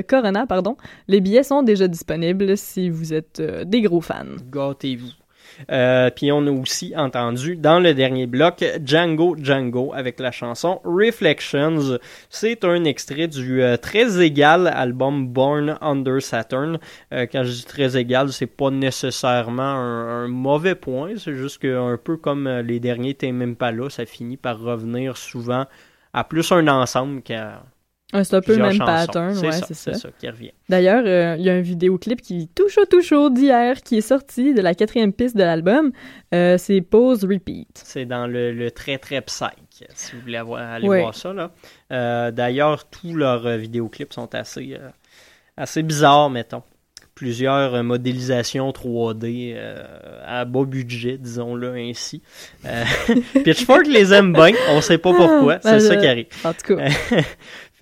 Corona, pardon. Les billets sont déjà disponibles si vous êtes euh, des gros fans. Gâtez-vous. Euh, puis on a aussi entendu dans le dernier bloc Django Django avec la chanson Reflections. C'est un extrait du euh, très égal album Born Under Saturn. Quand je dis très égal, c'est pas nécessairement un, mauvais point, c'est juste que un peu comme les derniers T'es même pas là, ça finit par revenir souvent à plus un ensemble qu'à c'est un peu le même pattern, ouais, c'est ça. ça qui revient. D'ailleurs, euh, il y a un vidéoclip qui tout chaud, tout chaud d'hier qui est sorti de la quatrième piste de l'album. Euh, c'est Pause Repeat. C'est dans le, très très psych, si vous voulez aller voir ça. Là. Euh, d'ailleurs, tous leurs vidéoclips sont assez, assez bizarres, mettons plusieurs modélisations 3D à bas budget, disons-le ainsi. Pitchfork les aime bien, on sait pas pourquoi, c'est ça qui arrive. En tout cas.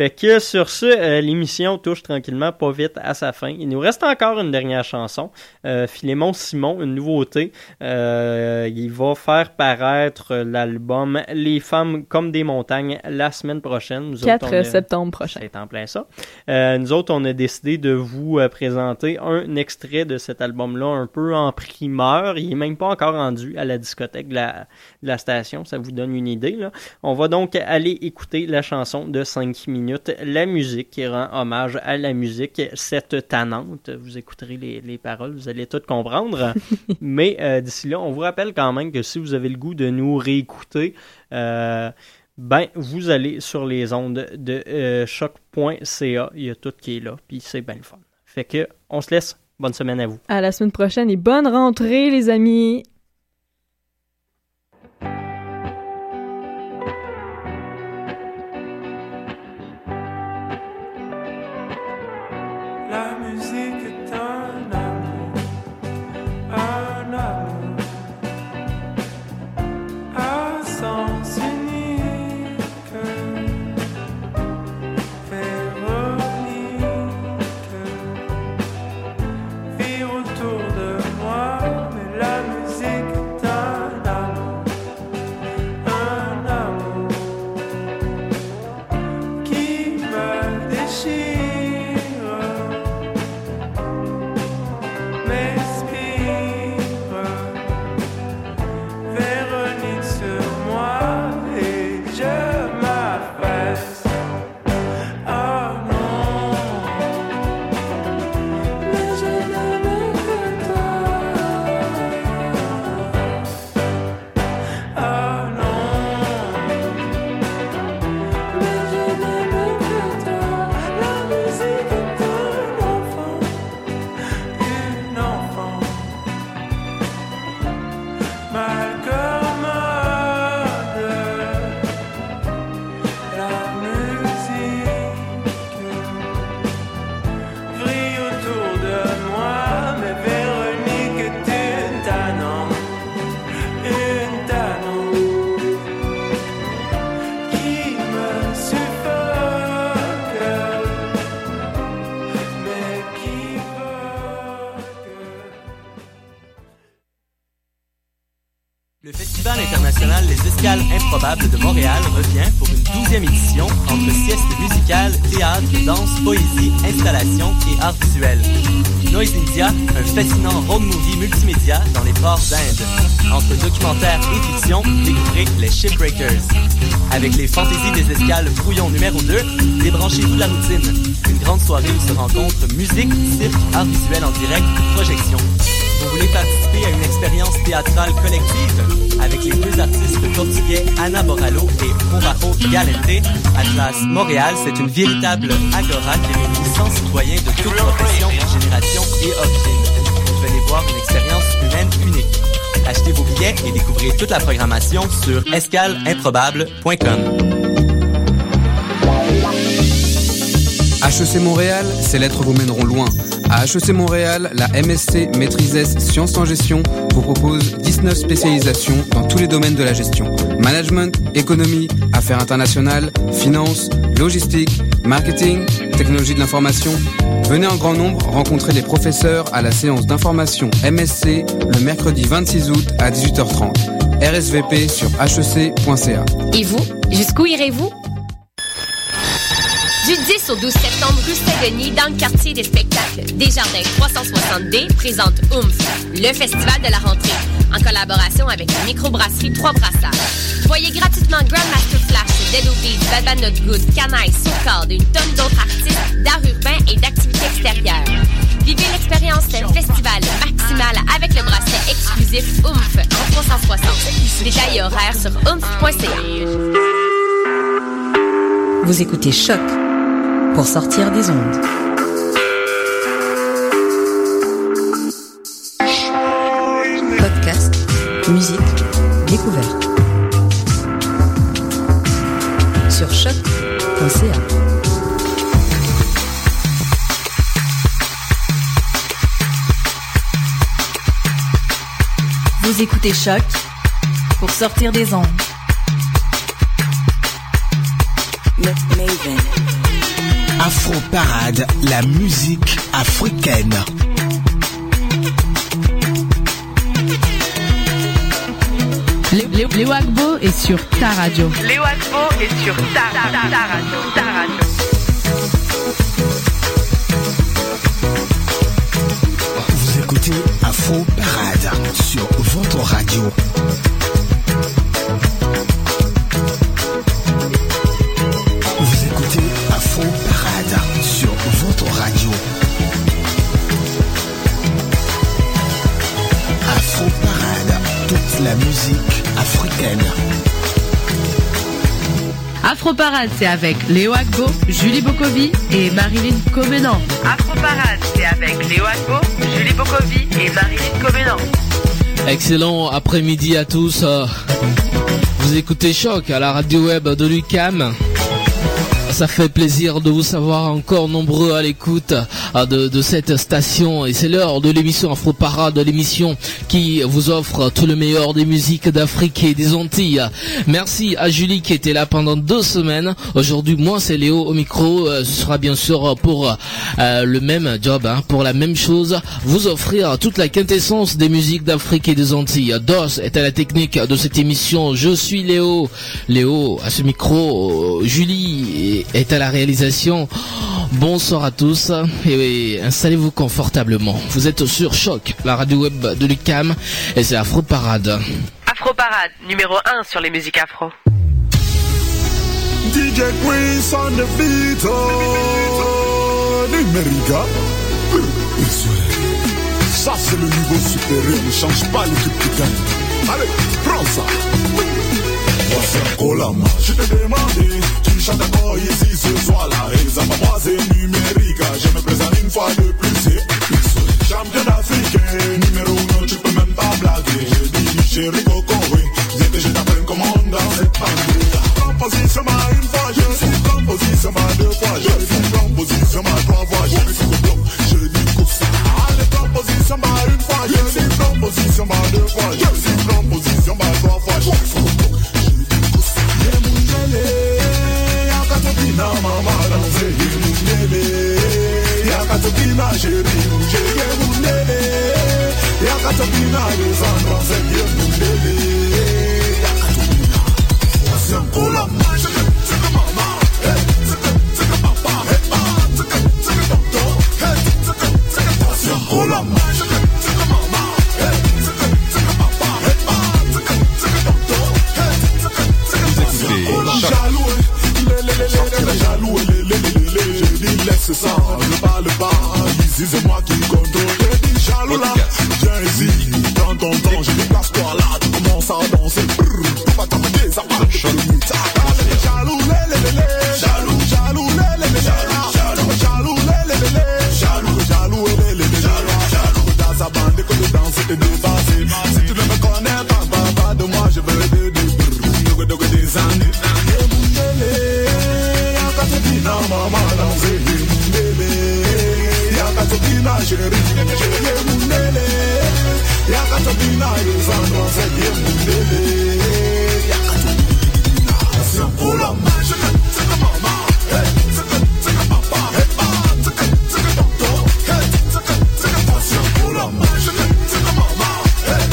Fait que sur ce, euh, l'émission touche tranquillement pas vite à sa fin. Il nous reste encore une dernière chanson. Euh, Philémon Simon, une nouveauté. Euh, il va faire paraître l'album Les femmes comme des montagnes la semaine prochaine. 4 septembre prochain. C'est en plein ça. nous autres, on a décidé de vous présenter un extrait de cet album-là un peu en primeur. Il est même pas encore rendu à la discothèque de la, la station. Ça vous donne une idée. Là. On va donc aller écouter la chanson de 5 minutes la musique qui rend hommage à la musique, cette tannante. Vous écouterez les, paroles, vous allez tout comprendre. Mais euh, d'ici là, on vous rappelle quand même que si vous avez le goût de nous réécouter, euh, ben, vous allez sur les ondes de euh, choc.ca. Il y a tout qui est là, puis c'est bien le fun. Fait que, on se laisse. Bonne semaine à vous. À la semaine prochaine et bonne rentrée, les amis. De Montréal revient pour une douzième édition entre sieste musicale, théâtre, danse, poésie, installation et art visuel. Noise India, un fascinant road movie multimédia dans les ports d'Inde. Entre documentaire et fiction, découvrez les Shipbreakers. Avec les fantaisies des escales brouillon numéro 2, débranchez-vous de la routine. Une grande soirée où se rencontrent musique, cirque, art visuel en direct, projection. Vous voulez participer à une expérience théâtrale collective avec les deux artistes portugais Anna Moralo et Morajo Galente Atlas Montréal, c'est une véritable agora qui réunit 100 citoyens de toutes professions, générations et origines. Venez voir une expérience humaine unique. Achetez vos billets et découvrez toute la programmation sur escaleimprobable.com. HEC Montréal, ces lettres vous mèneront loin. À HEC Montréal, la MSC Maîtrise Sciences en Gestion vous propose 19 spécialisations dans tous les domaines de la gestion. Management, économie, affaires internationales, finance, logistique, marketing, technologie de l'information. Venez en grand nombre rencontrer les professeurs à la séance d'information MSC le mercredi 26 août à 18h30. RSVP sur hec.ca. Et vous, jusqu'où irez-vous? Du 10 au 12 septembre, rue Saint-Denis, dans le quartier des spectacles. Desjardins 360D présente OOMF, le festival de la rentrée, en collaboration avec la microbrasserie Trois Brassards. Voyez gratuitement Grandmaster Flash, Dead Bad Bad Not Good, Canaille, Soukard et une tonne d'autres artistes d'art urbain et d'activités extérieures. Vivez l'expérience d'un festival maximal avec le bracelet exclusif OOMF en 360. Détails et horaires sur oomph.ca. Vous écoutez Choc pour sortir des ondes. Podcast, musique, découverte. Sur choc.ca. Vous écoutez Choc pour sortir des ondes. Afro Parade, la musique africaine. Léo Agbo est sur ta radio. Léo Agbo est sur ta, ta, ta, ta radio. Ta radio. Vous écoutez Afro Parade sur votre radio. Musique africaine. Afro Parade, c'est avec Léo Agbo, Julie Bokovi et Marilyn Comenan. Afro Parade, c'est avec Léo Agbo, Julie Bokovi et Marilyn Comenan. Excellent après-midi à tous. Euh, Vous écoutez Choc à la radio web de Lucam. Ça fait plaisir de vous savoir encore nombreux à l'écoute euh, de, de cette station et c'est l'heure de l'émission Afro Parade, l'émission qui vous offre tout le meilleur des musiques d'Afrique et des Antilles. Merci à Julie qui était là pendant deux semaines. Aujourd'hui, moi c'est Léo au micro. Euh, Ce sera bien sûr pour euh, le même job, hein, pour la même chose, vous offrir toute la quintessence des musiques d'Afrique et des Antilles. DOS est à la technique de cette émission. Je suis Léo. Léo à ce micro. Julie est à la réalisation. Bonsoir à tous et installez-vous confortablement. Vous êtes sur Choc, la radio web de l'UCAM et c'est Afro Parade. Afro Parade, numéro 1 sur les musiques afro. DJ Queens on the beat, oh, numérica. Ça c'est le niveau supérieur, ne change pas l'équipe qui gagne. Allez, prends ça. Voici Colama, je t'ai demandé, tu chantes encore ici ce soir-là. Examen moi c'est numérique, je me présente une fois de plus, champion africain, numéro 1, blaguer. Dis chéri Coco, oui, viens que je t'apprenne comment danser. Proposition ma une fois, je suis proposition ma deux fois, je suis proposition ma trois fois, je suis bloc, je dis coupe ça. Allez, proposition ma une fois, je suis proposition ma deux fois, je suis proposition ma trois fois, je suis bloc, je dis coupe ça. Yemundele, yakatopina mama danse, yemundele, yakatopina chéri, mouche, yemundele, ah, ah, tika tonton, hey, tika tika voici un colombe. Jaloux, le le le ça, pas, ici c'est moi qui contrôle, jaloux là, prends ton temps, je dis place-toi là, tu commences à danser, brrr, t'amener, ça jaloux, le le le le, jaloux, jaloux, le le le le, jaloux, jaloux, le le le le, jaloux, jaloux, le le le le, jaloux, dans que passer, si tu ne me connais pas, pas, pas de moi, je veux de de brrr, dogo des années, yemundele, yakatopina c'est yemundele, yakatopina, un colombe, je te tika mama, hey, tika tika papa, hey, ah, tika tika tonton, hey, hey,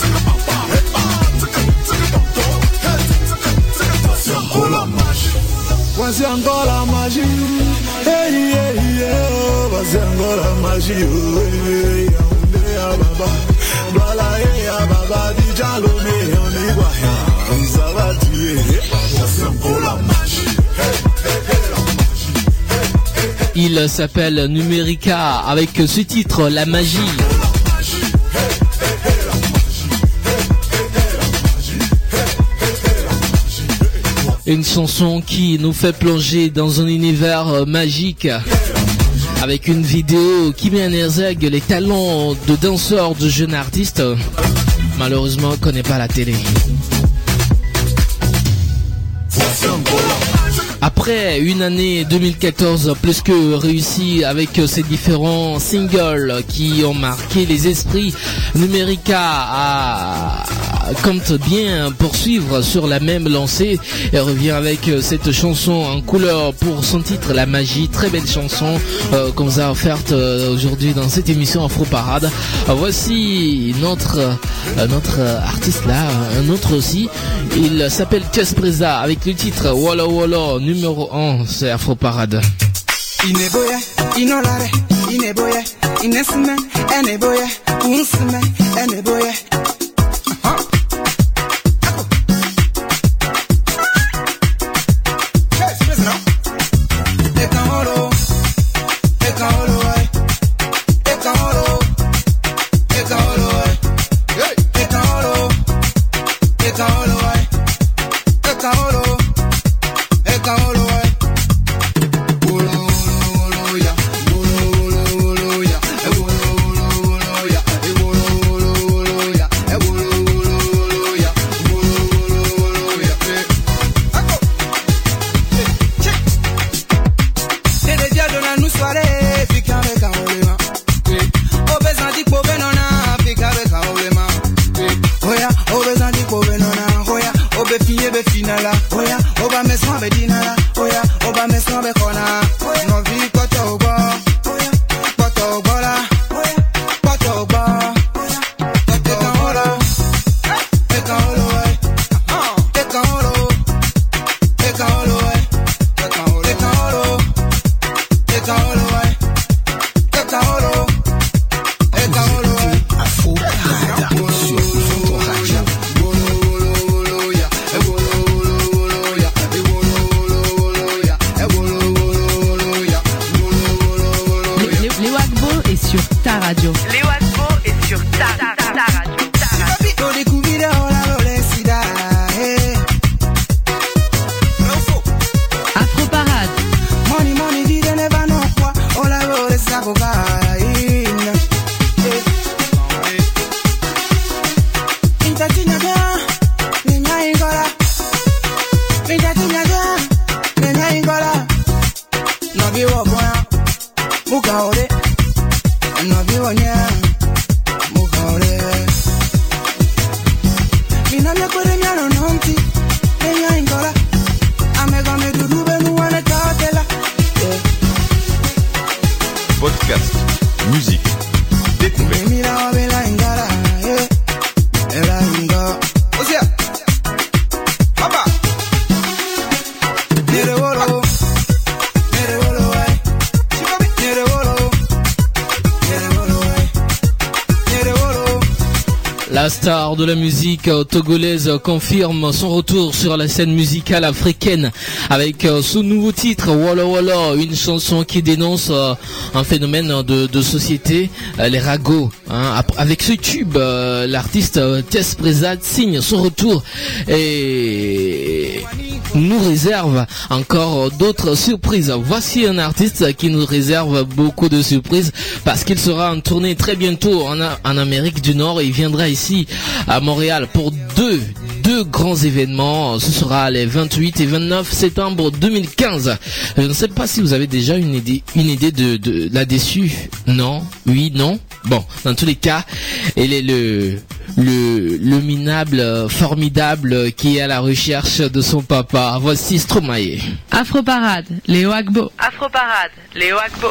tika papa, hey, ah, tika tika tonton, hey, Il s'appelle Numerica avec ce titre La Magie. Une chanson qui nous fait plonger dans un univers magique avec une vidéo qui met en exergue les talents de danseurs de jeunes artistes. Malheureusement, on connaît pas la télé. Après une année 2014 plus que réussie avec ses différents singles qui ont marqué les esprits, Numerica a compte bien poursuivre sur la même lancée et revient avec cette chanson en couleur pour son titre La Magie, très belle chanson euh, qu'on vous a offerte euh, aujourd'hui dans cette émission Afro Parade. Euh, voici notre euh, artiste là, un autre aussi, il s'appelle Tess Preza avec le titre Walla Walla numéro 1, c'est Afro Parade. No star de la musique euh, togolaise confirme son retour sur la scène musicale africaine avec euh, ce nouveau titre Walla Walla, une chanson qui dénonce euh, un phénomène de, société, euh, les ragots. hein. Avec ce tube, euh, l'artiste euh, Tess Preza signe son retour et nous réserve encore euh, d'autres surprises. Voici un artiste qui nous réserve beaucoup de surprises parce qu'il sera en tournée très bientôt en, en Amérique du Nord et il viendra ici à Montréal pour deux deux grands événements. Ce sera les 28 et 29 septembre 2015. Je ne sais pas si vous avez déjà une idée, une idée de, de là-dessus. Non, oui, non? Bon, dans tous les cas, elle est le le, le minable, euh, formidable qui est à la recherche de son papa. Voici Stromae. Afro Parade. Léo Agbo. Afro Parade, Léo Agbo.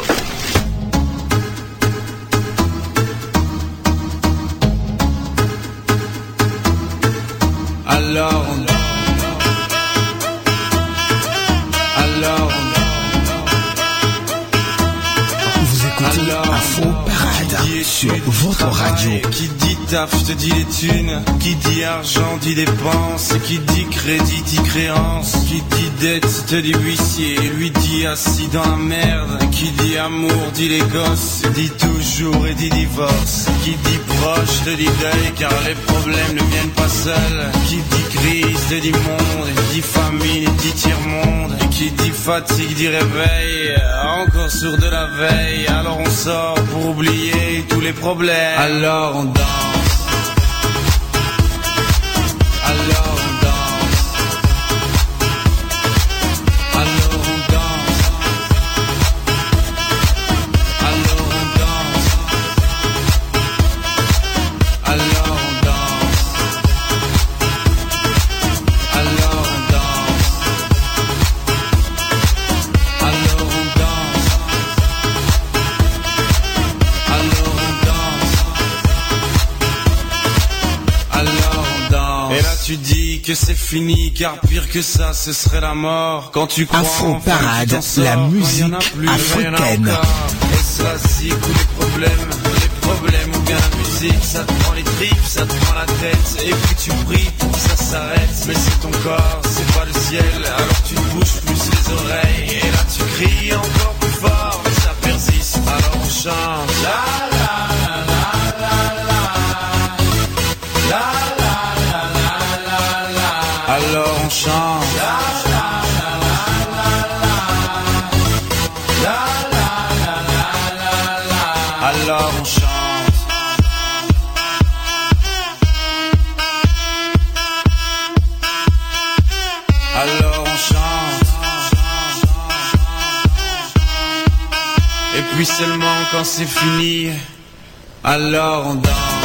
Alors on votre radio. Qui dit taf, te dis les thunes. Qui dit argent, dit dépenses. Qui dit crédit, dit créance. Qui dit dette, te dit huissier. Lui dit assis dans la merde. Qui dit amour, dit les gosses. Dit toujours et dit divorce. Qui dit proche, te dit deuil. Car les problèmes ne viennent pas seuls. Qui dit crise, te dit monde. Dit famine, dit tiers-monde. Qui dit fatigue, dit réveil. Encore sur de la veille. Alors on sort pour oublier tous les problèmes. Alors on danse. Que c'est fini, car pire que ça, ce serait la mort. Quand tu crois Afro enfin Parade, sors, la musique plus, africaine. Est-ce la zig ou les problèmes Les problèmes ou bien la musique Ça te prend les tripes, ça te prend la tête Et puis tu pries pour que ça s'arrête Mais c'est ton corps, c'est pas le ciel Alors tu te bouges plus les oreilles Et là tu cries encore plus fort Mais ça persiste, alors on chante la puis seulement quand c'est fini. Alors on danse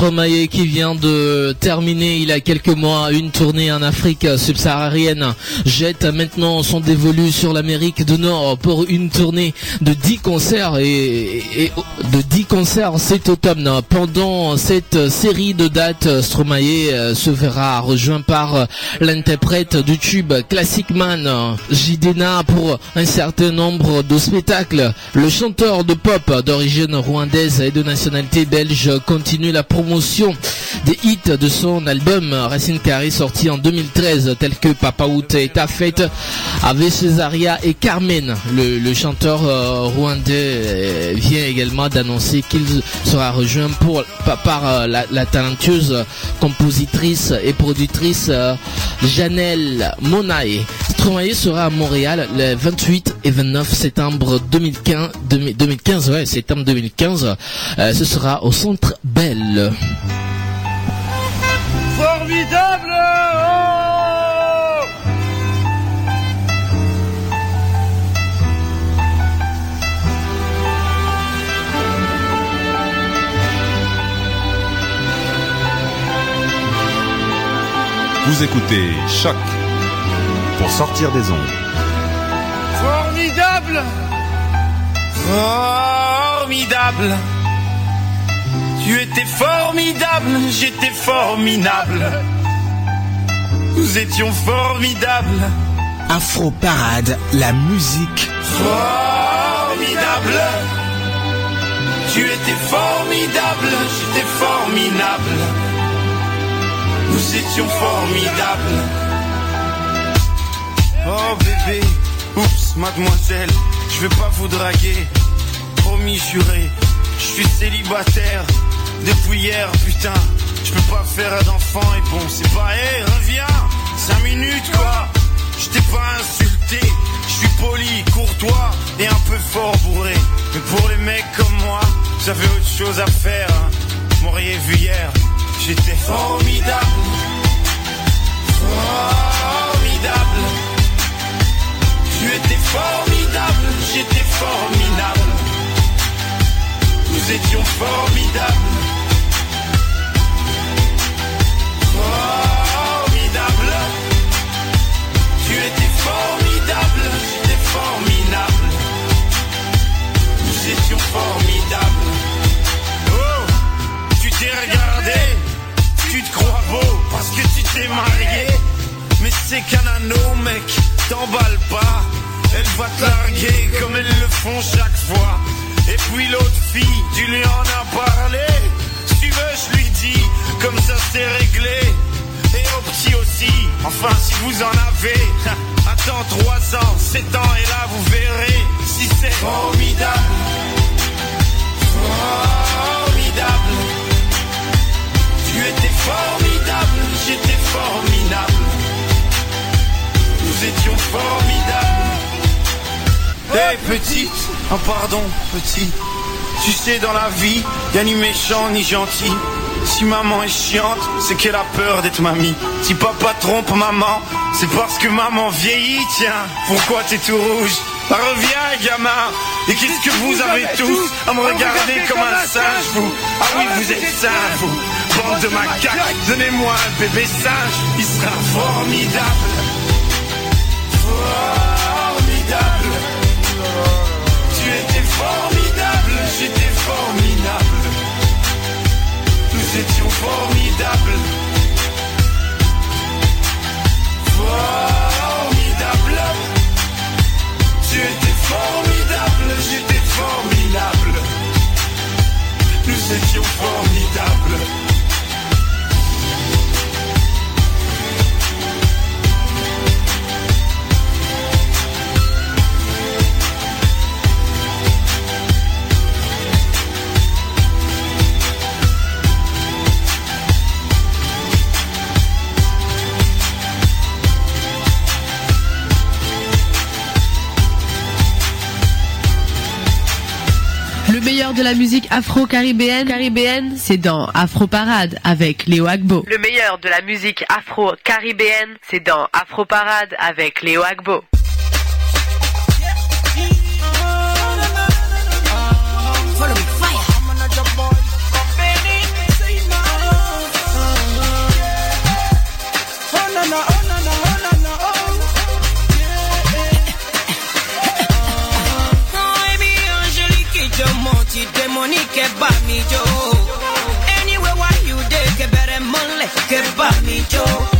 Stromae qui vient de terminer il y a quelques mois une tournée en Afrique subsaharienne jette maintenant son dévolu sur l'Amérique du Nord pour une tournée de 10 concerts de 10 concerts cet automne. Pendant cette série de dates, Stromae euh, se verra rejoint par l'interprète du tube Classic Man Jidena pour un certain nombre de spectacles. Le chanteur de pop d'origine rwandaise et de nationalité belge continue la promotion des hits de son album Racine Carré sorti en 2013 tels que Papa Out et Ta Fête avec Césaria et Carmen. Le, chanteur euh, rwandais euh, vient également d'annoncer qu'il sera rejoint pour, par, euh, la, talentueuse compositrice et productrice Janelle Monae. Stromae sera à Montréal le 28 et 29 septembre 2015, 2015 ouais, septembre 2015. Euh, ce sera au Centre Belle. Formidable oh Vous écoutez Choc pour sortir des ondes. Formidable. Formidable. Tu étais formidable, j'étais formidable. Nous étions formidables. Afro Parade, la musique. Formidable. Tu étais formidable, j'étais formidable. Nous étions formidables Oh bébé, oups mademoiselle, je vais pas vous draguer. Promis juré, je suis célibataire. Depuis hier putain Je peux pas faire d'enfant et bon c'est pas hé reviens. Cinq minutes quoi. Je t'ai pas insulté. Je suis poli, courtois et un peu fort bourré. Mais pour les mecs comme moi J'avais autre chose à faire hein. M'auriez vu hier. J'étais formidable. Formidable tu étais formidable, j'étais formidable. Nous étions formidables. Formidable. Tu étais formidable, j'étais formidable. Nous étions formidables. Oh, tu t'es regardé, tu te crois beau parce que tu t'es marié. Mais c'est qu'un anneau, mec t'emballe pas. Elle va te larguer comme elles le font chaque fois. Et puis l'autre fille, tu lui en as parlé. Si tu veux, je lui dis, comme ça c'est réglé. Et au petit aussi, enfin si vous en avez. Attends 3 ans, 7 ans, et là vous verrez si c'est formidable. Formidable. Tu étais formidable, j'étais formidable. Nous étions formidables. Hé petite, oh pardon petit. Tu sais dans la vie, y a ni méchant ni gentil. Si maman est chiante, c'est qu'elle a peur d'être mamie. Si papa trompe maman, c'est parce que maman vieillit, tiens. Pourquoi t'es tout rouge? Bah, Reviens gamin. Et qu'est-ce que vous avez tous à me regarder comme un singe, vous? Ah oui, vous êtes singe, vous. Bande de macaques, donnez-moi un bébé singe, il sera formidable. Tu étais formidable, j'étais formidable. Nous étions formidables. Formidable. Tu étais formidable, j'étais formidable. Nous étions formidables. Le meilleur de la musique afro-caribéenne, caribéenne, c'est dans Afro Parade avec Léo Agbo. Le meilleur de la musique afro-caribéenne, c'est dans Afro Parade avec Léo Agbo. yo.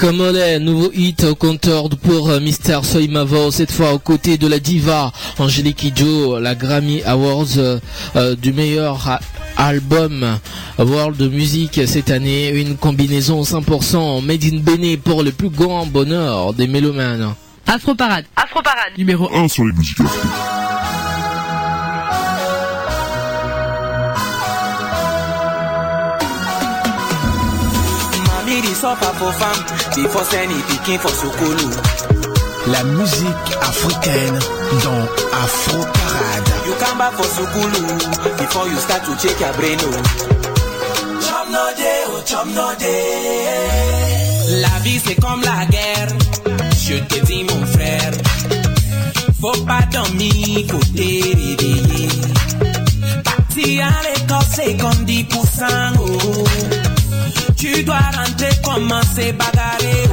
Et comme on est, nouveau hit au compteur pour euh, Mister Soy Mavo, cette fois aux côtés de la diva Angélique Kidjo, la Grammy Awards euh, euh, du meilleur album World de musique cette année, une combinaison 100% made in Bénin pour le plus grand bonheur des mélomanes. Afro Parade. Afro Parade. Numéro 1 sur les musiques suffer for farm before sending pikin for sukulu. la musique africaine dans Afro Parade. You come back for Sukulu before you start to check your brain. Oh. Chom no day, oh chom no day. La vie c'est comme la guerre, je te dis mon frère. Faut pas dormir, faut te réveiller. Partir à l'école c'est comme 10%. Oh. Tu dois rentrer, commencer bagarrer.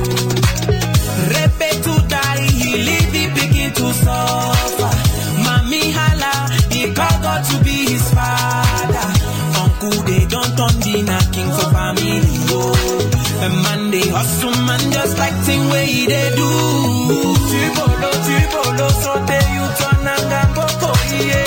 Répète tout he leave the to suffer. He call God to be his father. They don't turn king for family. Man they hustle man just like thing way they do. Tubolo, tubolo, so they you turn and gambo yeah.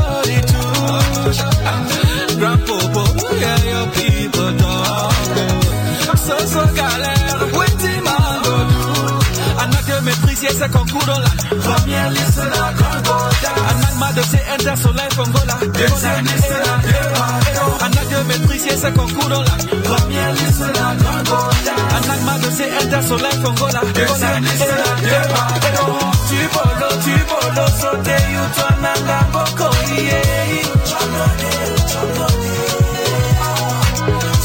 de maîtrise, yes, c'est concours dans la première liste de la Congoda. Anak ma de c'est inter soleil Congola. Deuxième liste de la Deva. Anak de maîtrise, yes, c'est concours dans la première liste de la Congoda. Anak ma de c'est inter soleil Congola. Deuxième liste de la Deva. Tu bolo, tu bolo, sauter, you turn and gambo, yeah.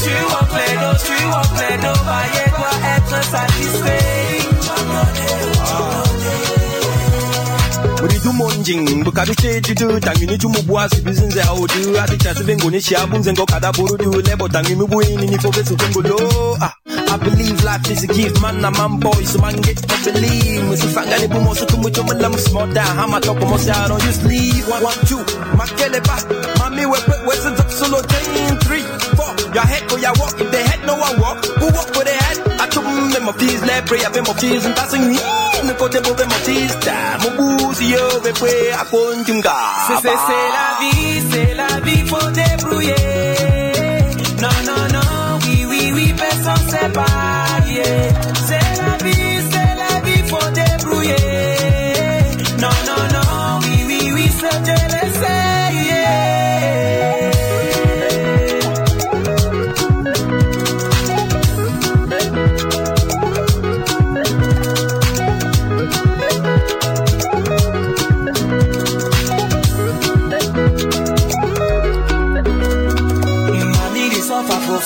Tu walk les dos, tu dos, bailler doit être satisfait. monjing bukabichejidu tanginijumubuasi bizinze audu adichasi bengonishiabunzengo kadaburudu lebotangimubuininifobesukwengolo ah. I believe life is a gift, man. I'm on boy, so man get to believe. Musifangani bumoso kumuchomalam smarta. Hama topo mosi, I don't use leave. One, one, two. Makele ba, mami wepe, wesen zap solo day. Your head go ya walk. If they head no one walk. Who walk with their head? I took them my fees, let pray, I my fees and passing me. Me kote bo my fees, da. Mo buzi yo we pray, I konjunga. C'est, c'est, c'est la vie, c'est la vie, faut débrouiller. Non, non, non, oui, oui, oui, personne sait pas. yeah.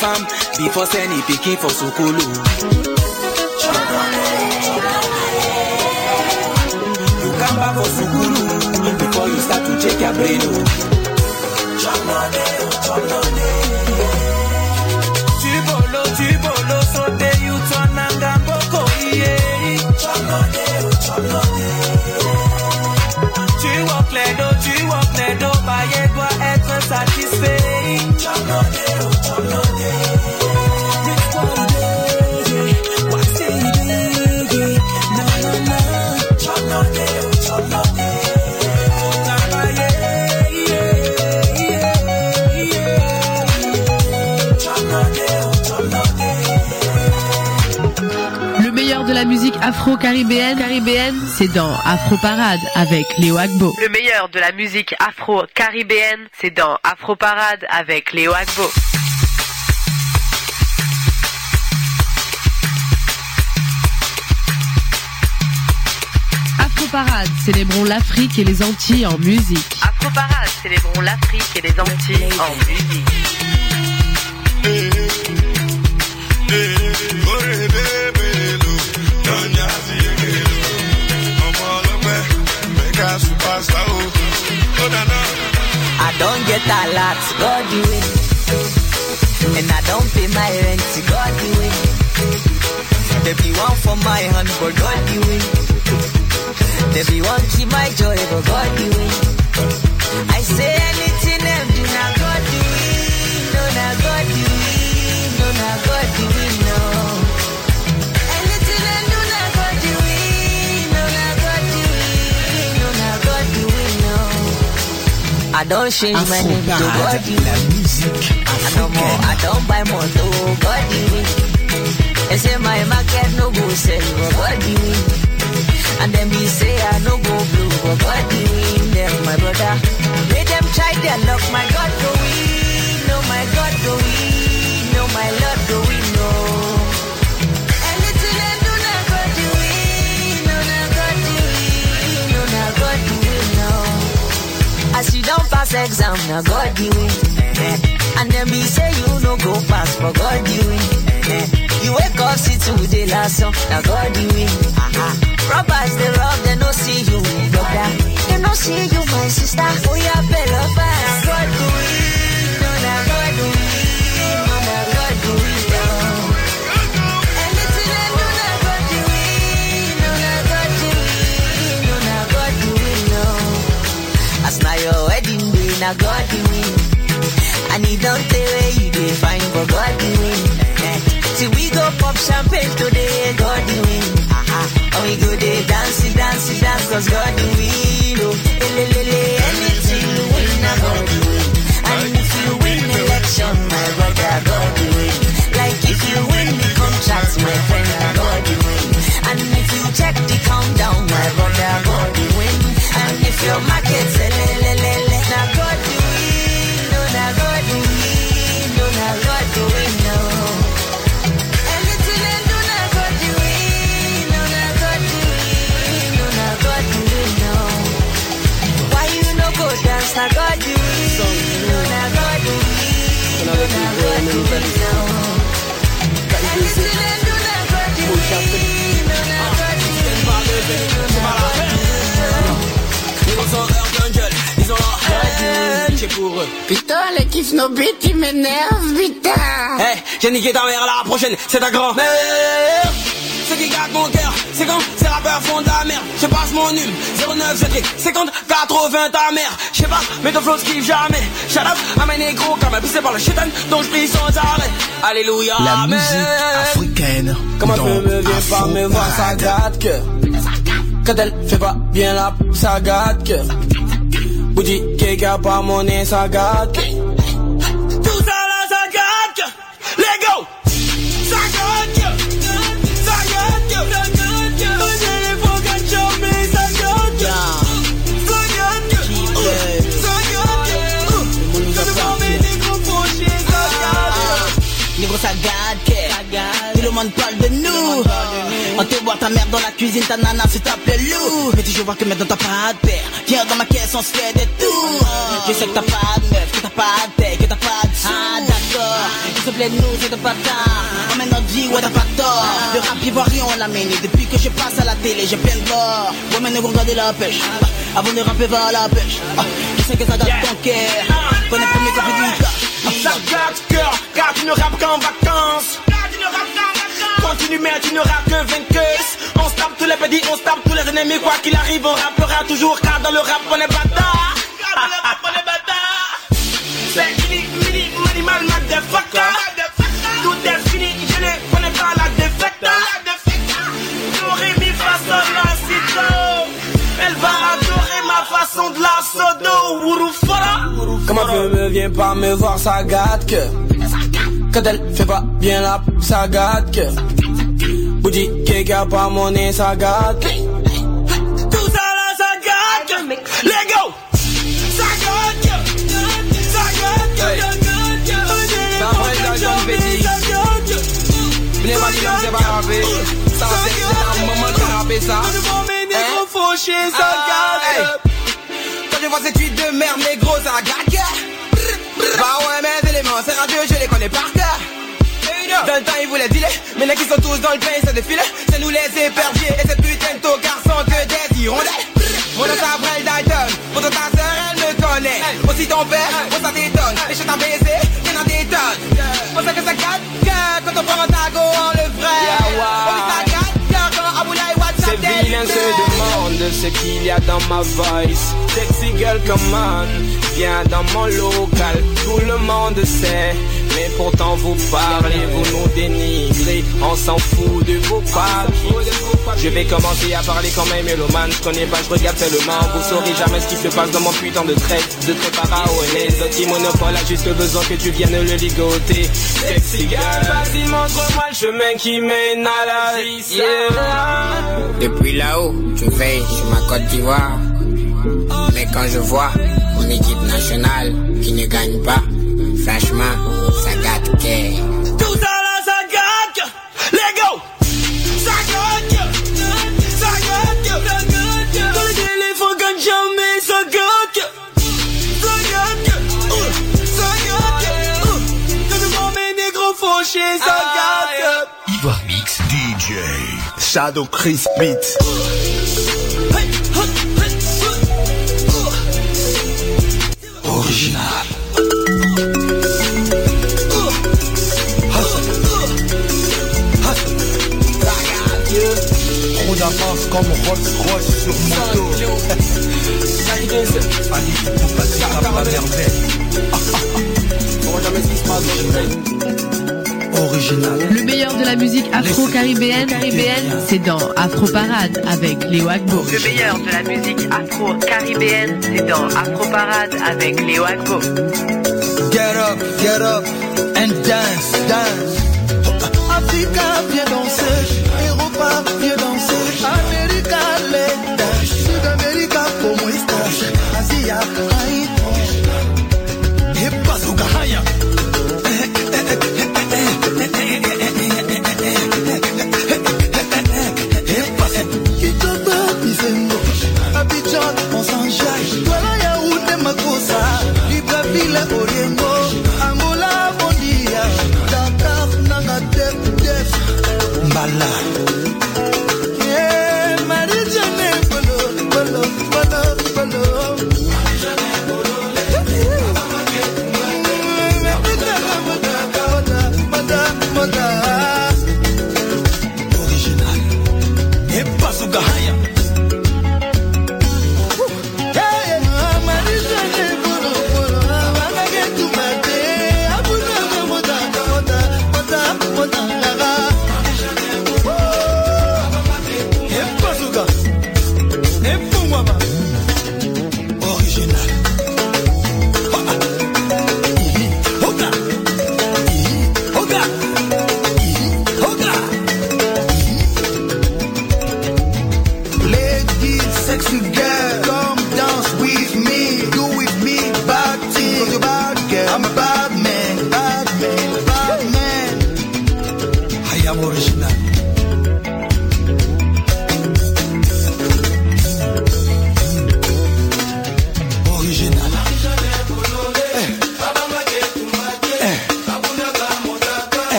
Fam before send it pikin for sukulu. You come back for sukulu before you start to check your brain. Oh. Afro-caribéenne, caribéenne, c'est dans Afro Parade avec Léo Agbo. Le meilleur de la musique afro-caribéenne, c'est dans Afro Parade avec Léo Agbo. Afro Parade, célébrons l'Afrique et les Antilles en musique. Afro Parade, célébrons l'Afrique et les Antilles en musique. I don't get a lot, God the way. And I don't pay my rent, God the way. There be one for my hand, but God the way. There be one keep my joy, but God the way. I say anything them do, now God the way. No, now God the way. No, now God the don't change my name to Gordy. La musique I no more, I don't buy more to Gordy. They say my market no go sell, win. And then me say I no go blue, win. Them my brother, let them try their luck. My God go win, no my God go win, pass exam, now God you win. And then me say you no go pass, but God you win. You wake up, see today last song, now God you win. Uh-huh. Robbers they rob, they no see you, brother. They no see you, my sister. Oh yeah, better pass. God do win, no na God do win, na God win. And he don't tell where you dey find, but God the win. Eh. See we go pop champagne today, God the win. And we go dey dance, dance, dance, cause God the win. Oh, elelele, anything you win, God the win. And if you win election, my brother, God the win. Like if you win the contract, my friend, God the win. And if you check the countdown, my brother, God the win. And if your market say pour eux. Putain, les kiffs no beat, ils m'énervent, putain. Hey, j'ai niqué ta mère, la prochaine, c'est ta grand-mère. Ce qui garde mon cœur, c'est quand ces rappeurs font de la merde. Je passe mon num, 09 Z 50 80 ta mère. Je sais pas, mais ton flow kiffe jamais. Out à mes négros, quand même poussé par le chétan, dont je prie sans arrêt. Alléluia, La musique africaine Comment peut me vient pas me voir, ça gâte que. Quand elle fait pas bien la, ça gâte que. Bougie, qui a pas monnaie, ça gâte que. Monde parle de nous. On te voit ta mère dans la cuisine, ta nana se t'appelle Lou. Mais je vois que maintenant t'as pas de père. Viens dans ma caisse, on se fait des tours. Je sais que t'as pas de meuf, que t'as pas de paix, que t'as pas de sous. Ah, d'accord. S'il te plaît, nous, c'est pas tard. On mène notre vie, ouais, t'as pas tort. Le rap ivoirien, on l'a mené. Depuis que je passe à la télé, j'ai plein de bord. Ouais, mais ne regardez la pêche. Ah, Avant de rapper, va à la pêche. Ah, Je sais que ça gâte ton cœur. Connais premier café du cash. Ça gâte cœur, car tu ne rappes qu'en vacances. Continue, mais tu ne rappes que vainqueuse. On se tape tous les petits, on se tape tous les ennemis. Quoi qu'il arrive, on rappera toujours, car dans le rap, on est bâtard. Car dans le rap, on est bâtard. C'est fini, mini, manimal, motherfucker. Tout est fini, je ne connais pas la défaite. Mis face à la. Elle va adorer ma façon de la sodo. Wurufara. Comment peu me vient pas me voir, ça gâte que. Quand elle fait pas bien la ça gâte que. Bougie, qui a pas monnaie, ça gâte. Tout ça là, ça gâte. Let go! Ça gâte. Ça gâte. Ça jeune petit. Venez pas dire que c'est pas. Ça va c'est c'est un moment de rapper ça. Hein? Ça gâte. Quand je vois ces tweets de merde, négro, ça gâte. Bah ouais, mes éléments, c'est radieux, je les connais par cœur. Dans le temps, ils voulaient dealer, mais les qui sont tous dans le pain, ça défile. C'est nous les éperviers, et ces putains de tocards sont que des hirondelles. Mon nom s'appelle Dalton, pourtant ta sœur, elle me connaît. Aussi ton père, on ça t'étonne. Et je t'en baiser, y'en a des tonnes. On sait que ça gâte que quand on prend un tago, on le. Oh oui, ça gâte Vilains se demandent ce qu'il y a dans ma voice. Sexy girl, come on, viens dans mon local. Tout le monde sait, Mais pourtant vous parlez, vous nous dénigrez. On s'en fout de vos papiers Je vais commencer à parler comme un mélomane. Je connais pas, je regarde seulement. Vous saurez jamais ce qui se passe dans mon putain de trait. De très pharaonais Petit monopole a juste besoin que tu viennes le ligoter. Sexy vas-y montre-moi le chemin qui mène à la vie. Depuis là-haut, je veille sur ma Côte d'Ivoire. Mais quand je vois mon équipe nationale qui ne gagne pas, franchement, ça gâte que. Tout ça là, ça go Ça gagne Ça gagne Ça gagne Quand les éléphants gagnent jamais, ça gagne Ça gagne Euh, Ça gagne Quand je vois mes négros fauchés, ça gagne Ivoire Mix DJ. Shadow Chris Beat. Original. D'avance comme Rolls Royce sur moto. Allez, faut passer par la merveille. Original. Le meilleur de la musique afro-caribéenne, caribéenne, c'est dans Afro Parade avec Léo Agbo. Le meilleur de la musique afro-caribéenne, c'est dans Afro Parade avec Léo Agbo. Get up, get up and dance, dance. Africa, viens danser. Europa, viens I'm a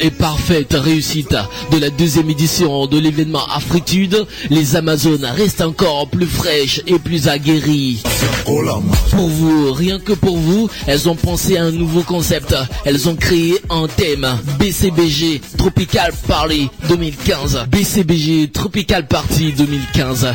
et parfaite réussite de la deuxième édition de l'événement Afritude, les Amazones restent encore plus fraîches et plus aguerries. Pour vous, rien que pour vous, elles ont pensé à un nouveau concept. Elles ont créé un thème BCBG Tropical Party 2015. BCBG Tropical Party 2015.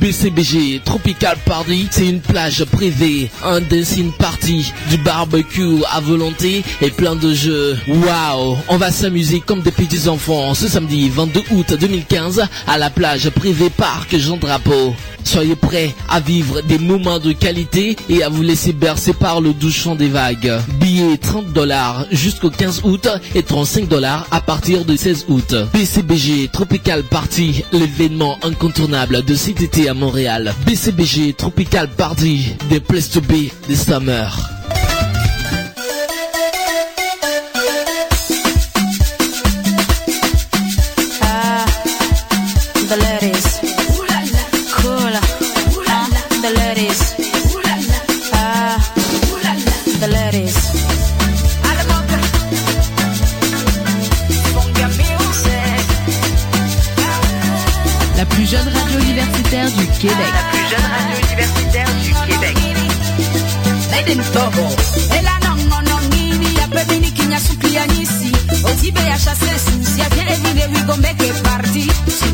BCBG Tropical Party, c'est une plage privée, un dancing party, du barbecue à volonté et plein de jeux. Waouh, on va s'amuser comme des petits enfants ce samedi 22 août 2015 à la plage privée Parc Jean Drapeau. Soyez prêts à vivre des moments de qualité et à vous laisser bercer par le doux chant des vagues. Billets 30 dollars jusqu'au 15 août et 35 dollars à partir du 16 août. BCBG Tropical Party, l'événement incontournable de cet été Montréal. BCBG Tropical Party, des places to be, des summer. Universitaire du Québec. La plus jeune radio universitaire du Québec. Ela non non nini ya pebini kinya suplia nisi Otibe ya chasse sous ya bien évidé we go make a party Tu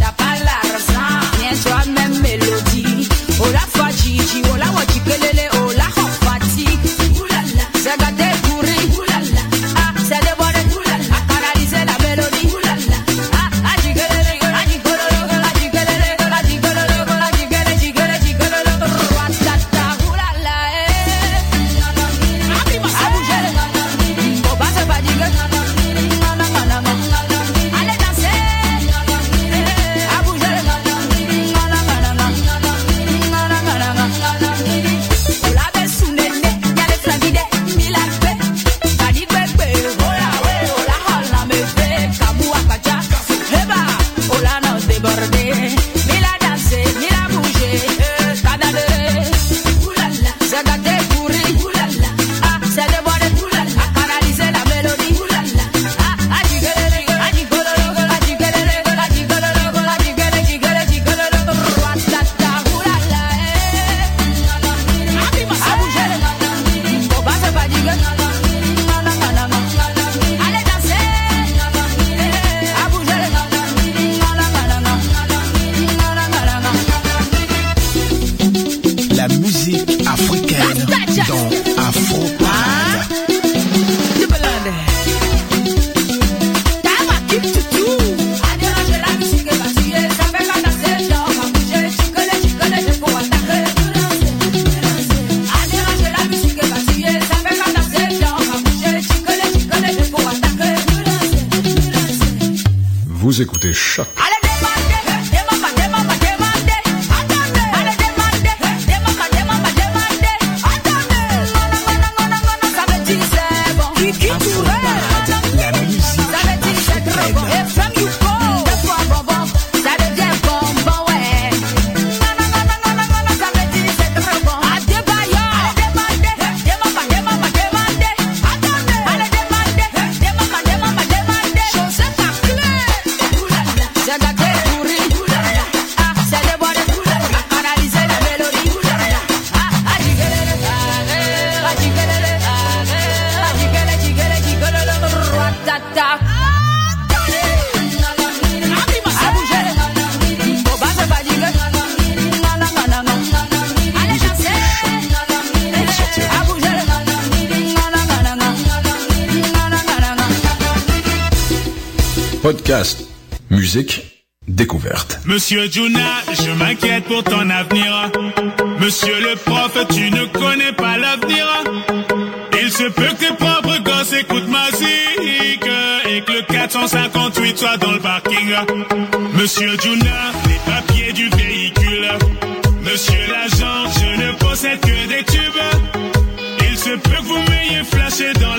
Vous écoutez Choc. Musique, découverte. Monsieur Juna, je m'inquiète pour ton avenir. Monsieur le prof, tu ne connais pas l'avenir. Il se peut que tes propres gosses écoutent ma musique et que le 458 soit dans le parking. Monsieur Juna, les papiers du véhicule. Monsieur l'agent, je ne possède que des tubes. Il se peut que vous m'ayez flashé dans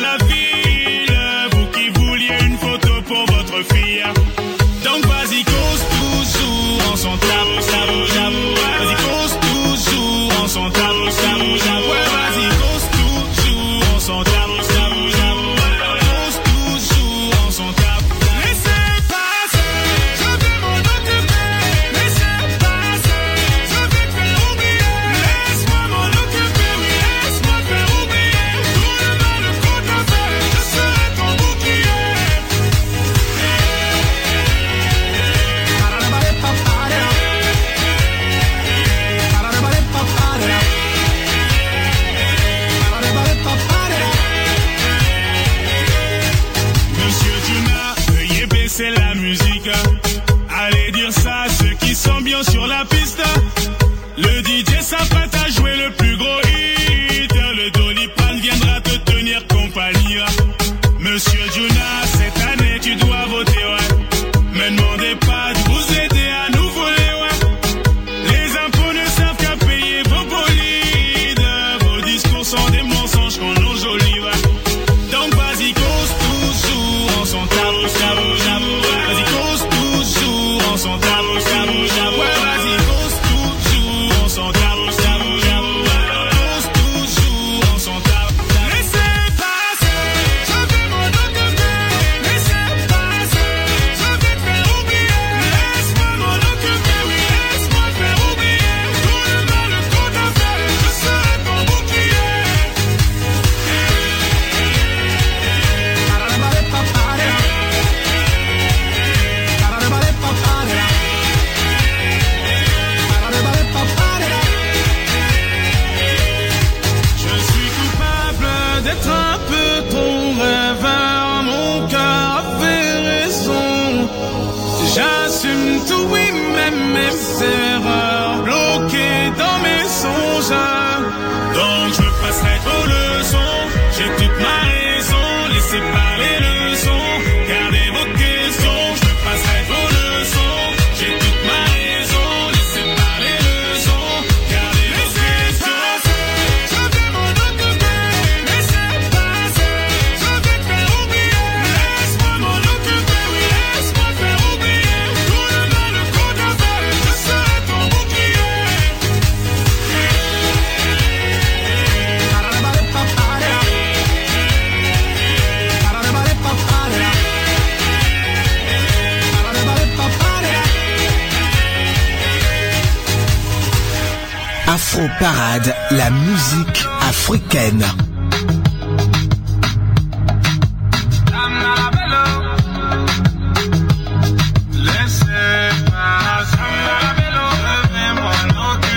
la musique africaine.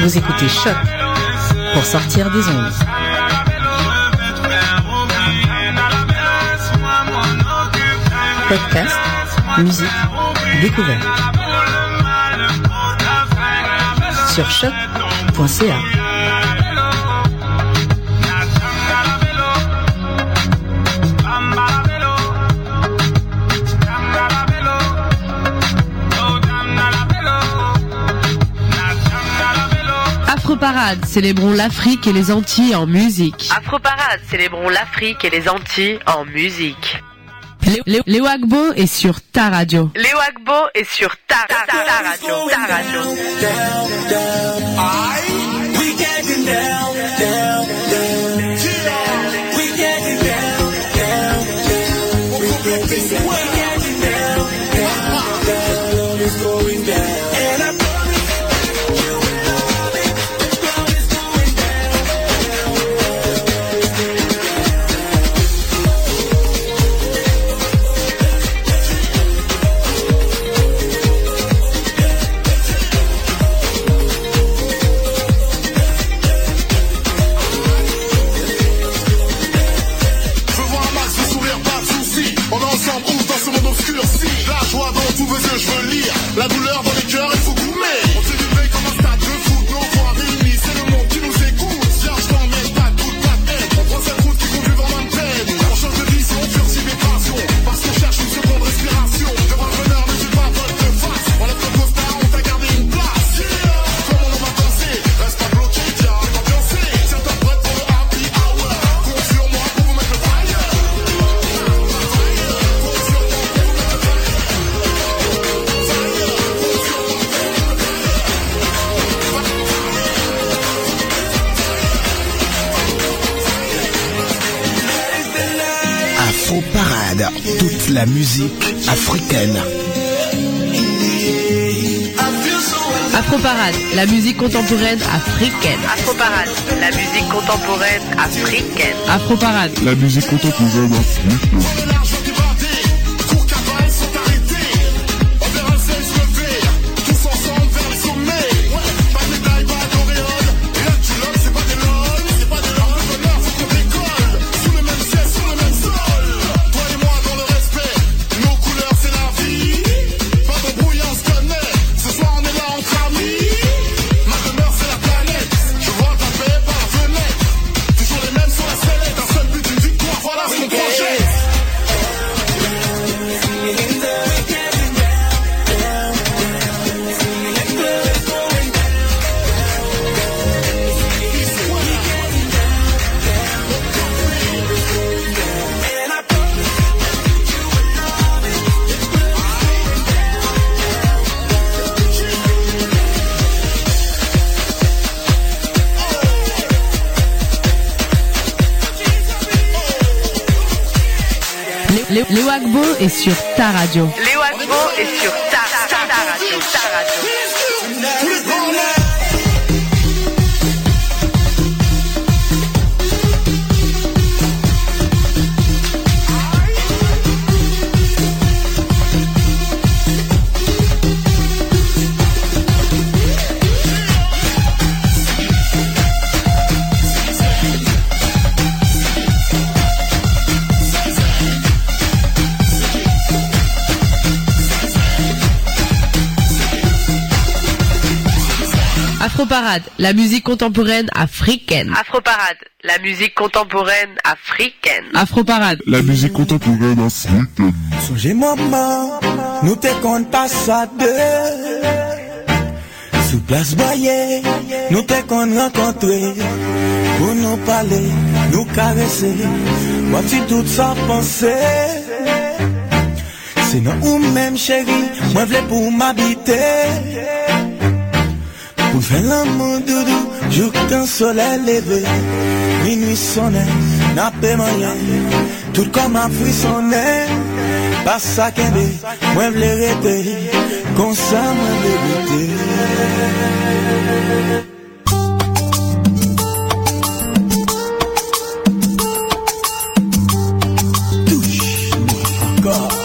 Vous écoutez Choc pour sortir des ondes. Podcast, musique, découverte. Sur choc.ca. Afroparade, célébrons l'Afrique et les Antilles en musique. Afroparade, célébrons l'Afrique et les Antilles en musique. Léo, Léo Agbo est sur ta radio. Léo Agbo est sur ta, ta, ta, ta radio. Ta radio. Down, down, down. musique africaine. Afroparade, la musique contemporaine africaine. Afroparade, la musique contemporaine africaine. Afroparade, la musique contemporaine africaine. est sur ta radio. Afro Parade, la musique contemporaine africaine. Afro Parade, la musique contemporaine africaine. Afro Parade. La musique contemporaine africaine. Songez maman, nous te compte pas ça deux. Sous place boyer, nous te qu'on rencontrer. Pour nous parler, nous caresser. Moi tu tout ça penser? Sinon ou même chérie, moi v'lais pour m'habiter. Pour faire l'amour doudou, jour qu'un soleil levé. Minuit sonne, n'a pas moyen. Tout comme un frissonné. Pas ça qu'un bé, moi v'lais rester. Comme ça, moi débuter. Haïti